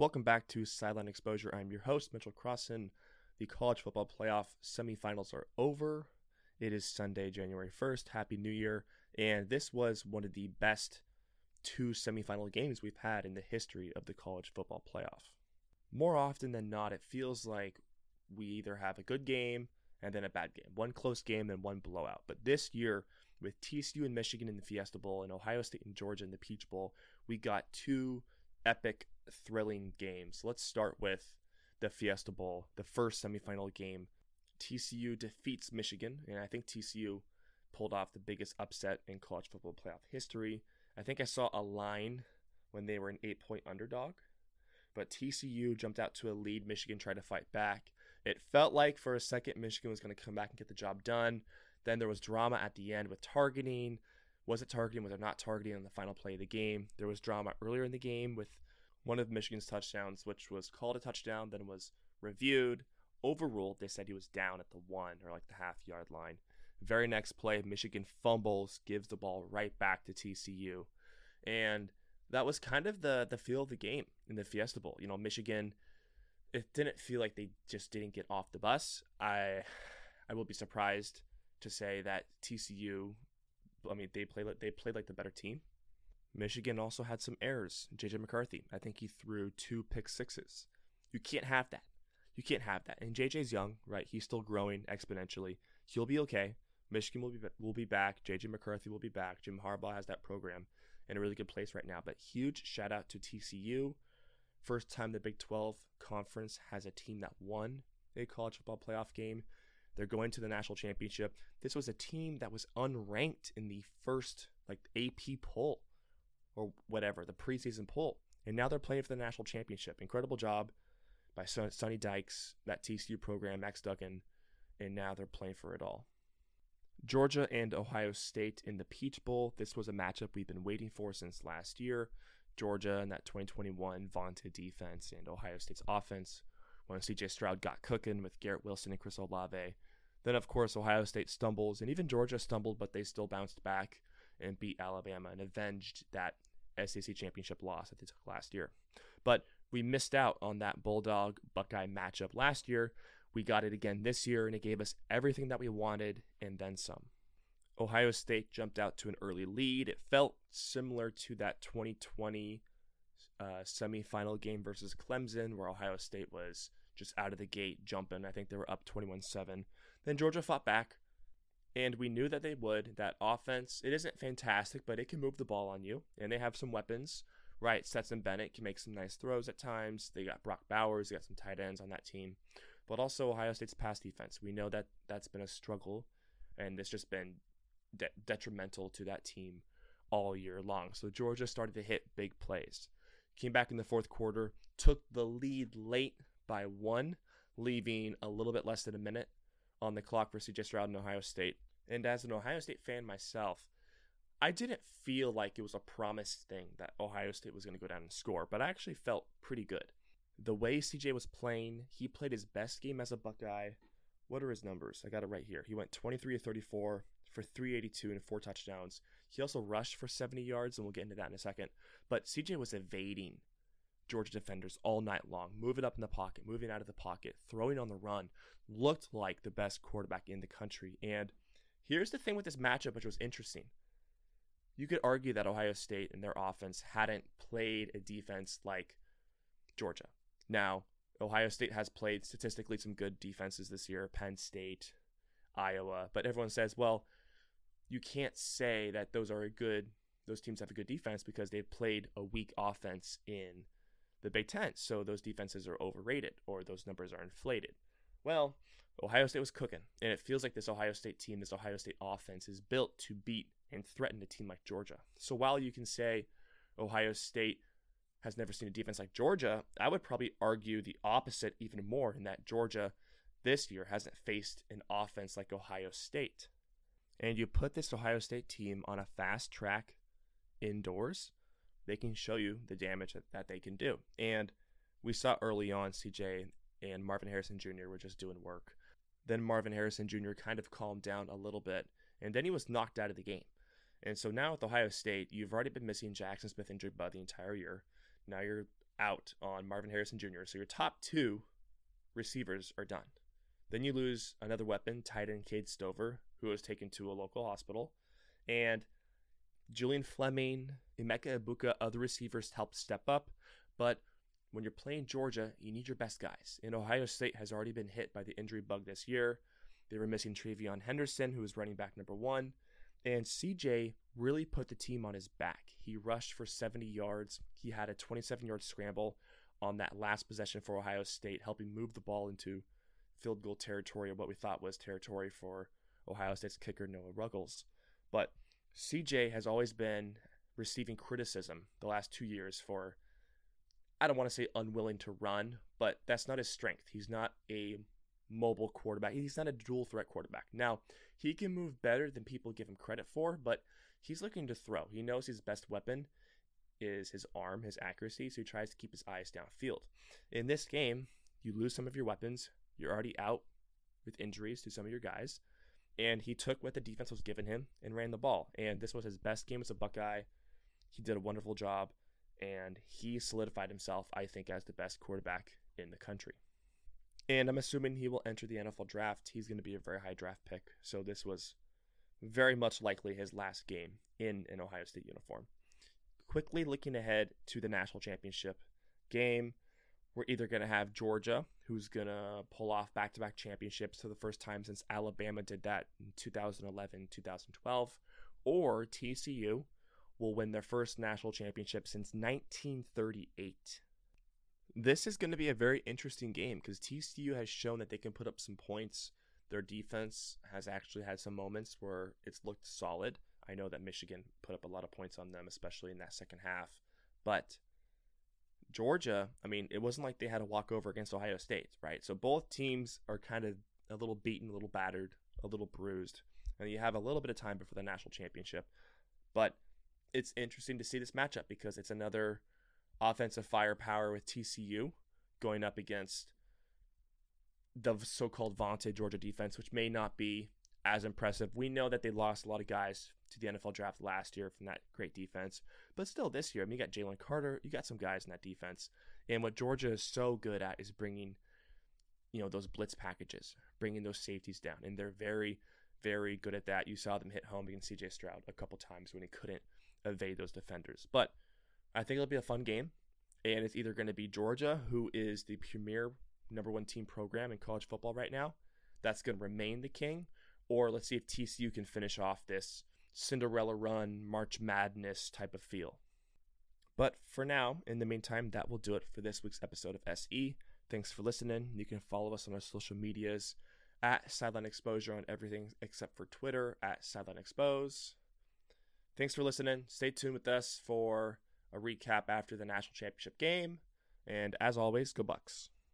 Welcome back to Sideline Exposure. I'm your host, Mitchell Crossan. The college football playoff semifinals are over. It is Sunday, January 1st. Happy New Year. And this was one of the best two semifinal games we've had in the history of the college football playoff. More often than not, it feels like we either have a good game and then a bad game, one close game and one blowout. But this year, with TCU and Michigan in the Fiesta Bowl and Ohio State and Georgia in the Peach Bowl, we got two epic, thrilling games. Let's start with the Fiesta Bowl, the first semifinal game. TCU defeats Michigan, and I think TCU pulled off the biggest upset in college football playoff history. I think I saw a line when they were an eight point underdog, but TCU jumped out to a lead. Michigan tried to fight back. It felt like for a second Michigan was going to come back and get the job done. Then there was drama at the end with targeting. Was it targeting? Was it not targeting on the final play of the game? There was drama earlier in the game with one of Michigan's touchdowns, which was called a touchdown, then was reviewed, overruled. They said he was down at the one or like the half yard line. Very next play, Michigan fumbles, gives the ball right back to TCU. And that was kind of the the feel of the game in the Fiesta Bowl. You know, Michigan it didn't feel like they just didn't get off the bus. I I will be surprised to say that TCU I mean they played they played like the better team. Michigan also had some errors. JJ McCarthy, I think he threw two pick sixes. You can't have that. You can't have that. And JJ's young, right? He's still growing exponentially. He'll be okay. Michigan will be will be back. JJ McCarthy will be back. Jim Harbaugh has that program in a really good place right now. But huge shout out to TCU. First time the Big 12 conference has a team that won a college football playoff game. They're going to the national championship. This was a team that was unranked in the first like AP poll or whatever, the preseason poll. And now they're playing for the national championship. Incredible job by Sonny Dykes, that TCU program, Max Duggan, and now they're playing for it all. Georgia and Ohio State in the Peach Bowl. This was a matchup we've been waiting for since last year. Georgia and that 2021 vaunted defense and Ohio State's offense when CJ Stroud got cooking with Garrett Wilson and Chris Olave. Then, of course, Ohio State stumbles, and even Georgia stumbled, but they still bounced back and beat Alabama and avenged that SEC championship loss that they took last year. But we missed out on that Bulldog Buckeye matchup last year. We got it again this year, and it gave us everything that we wanted and then some. Ohio State jumped out to an early lead. It felt similar to that 2020 uh, semifinal game versus Clemson, where Ohio State was just out of the gate jumping. I think they were up 21 7. Then Georgia fought back, and we knew that they would. That offense, it isn't fantastic, but it can move the ball on you, and they have some weapons. Right, Stetson Bennett can make some nice throws at times. They got Brock Bowers, they got some tight ends on that team, but also Ohio State's pass defense. We know that that's been a struggle, and it's just been de- detrimental to that team all year long. So Georgia started to hit big plays. Came back in the fourth quarter, took the lead late by one, leaving a little bit less than a minute on the clock for CJ Stroud in Ohio State. And as an Ohio State fan myself, I didn't feel like it was a promised thing that Ohio State was going to go down and score, but I actually felt pretty good. The way CJ was playing, he played his best game as a Buckeye. What are his numbers? I got it right here. He went 23 of 34 for 382 and four touchdowns. He also rushed for 70 yards, and we'll get into that in a second. But CJ was evading Georgia defenders all night long, moving up in the pocket, moving out of the pocket, throwing on the run, looked like the best quarterback in the country. And here's the thing with this matchup, which was interesting. You could argue that Ohio State and their offense hadn't played a defense like Georgia. Now, Ohio State has played statistically some good defenses this year, Penn State, Iowa, but everyone says, well, you can't say that those are a good those teams have a good defense because they've played a weak offense in the Big Ten. So those defenses are overrated or those numbers are inflated. Well, Ohio State was cooking, and it feels like this Ohio State team, this Ohio State offense is built to beat and threaten a team like Georgia. So while you can say Ohio State has never seen a defense like Georgia, I would probably argue the opposite even more in that Georgia this year hasn't faced an offense like Ohio State. And you put this Ohio State team on a fast track indoors, they can show you the damage that, that they can do. And we saw early on CJ and Marvin Harrison Jr. were just doing work. Then Marvin Harrison Jr. kind of calmed down a little bit, and then he was knocked out of the game. And so now with Ohio State, you've already been missing Jackson Smith-Njigba the entire year. Now you're out on Marvin Harrison Jr. So your top two receivers are done. Then you lose another weapon, tight end Cade Stover, who was taken to a local hospital. And Julian Fleming, Emeka Egbuka, other receivers helped step up. But when you're playing Georgia, you need your best guys. And Ohio State has already been hit by the injury bug this year. They were missing TreVeyon Henderson, who was running back number one. And CJ really put the team on his back. He rushed for 70 yards. He had a 27 yard scramble on that last possession for Ohio State, helping move the ball into field goal territory, or what we thought was territory for Ohio State's kicker, Noah Ruggles. But CJ has always been receiving criticism the last two years for, I don't want to say unwilling to run, but that's not his strength. He's not a mobile quarterback. He's not a dual threat quarterback. Now, he can move better than people give him credit for, but he's looking to throw. He knows his best weapon is his arm, his accuracy, so he tries to keep his eyes downfield. In this game, you lose some of your weapons. You're already out with injuries to some of your guys. And he took what the defense was giving him and ran the ball. And this was his best game as a Buckeye. He did a wonderful job. And he solidified himself, I think, as the best quarterback in the country. And I'm assuming he will enter the NFL draft. He's going to be a very high draft pick. So this was very much likely his last game in an Ohio State uniform. Quickly looking ahead to the national championship game, we're either going to have Georgia, who's going to pull off back to back championships for the first time since Alabama did that in 2011 2012, or TCU will win their first national championship since 1938 this is going to be a very interesting game because TCU has shown that they can put up some points. Their defense has actually had some moments where it's looked solid. I know that Michigan put up a lot of points on them, especially in that second half. But Georgia, I mean, it wasn't like they had a walkover against Ohio State, right? So both teams are kind of a little beaten, a little battered, a little bruised. And you have a little bit of time before the national championship. But it's interesting to see this matchup because it's another offensive firepower with TCU going up against the so-called vaunted Georgia defense, which may not be as impressive. We know that they lost a lot of guys to the NFL draft last year from that great defense, but still this year, I mean, you got Jalen Carter, you got some guys in that defense, and what Georgia is so good at is bringing, you know, those blitz packages, bringing those safeties down, and they're very, very good at that. You saw them hit home against C.J. Stroud a couple times when he couldn't evade those defenders, but I think it'll be a fun game. And it's either going to be Georgia, who is the premier number one team program in college football right now, that's going to remain the king, or let's see if TCU can finish off this Cinderella run, March Madness type of feel. But for now, in the meantime, that will do it for this week's episode of SE. Thanks for listening. You can follow us on our social medias at Sideline Exposure on everything except for Twitter at Sideline Expose. Thanks for listening. Stay tuned with us for a recap after the national championship game. And as always, go Bucks.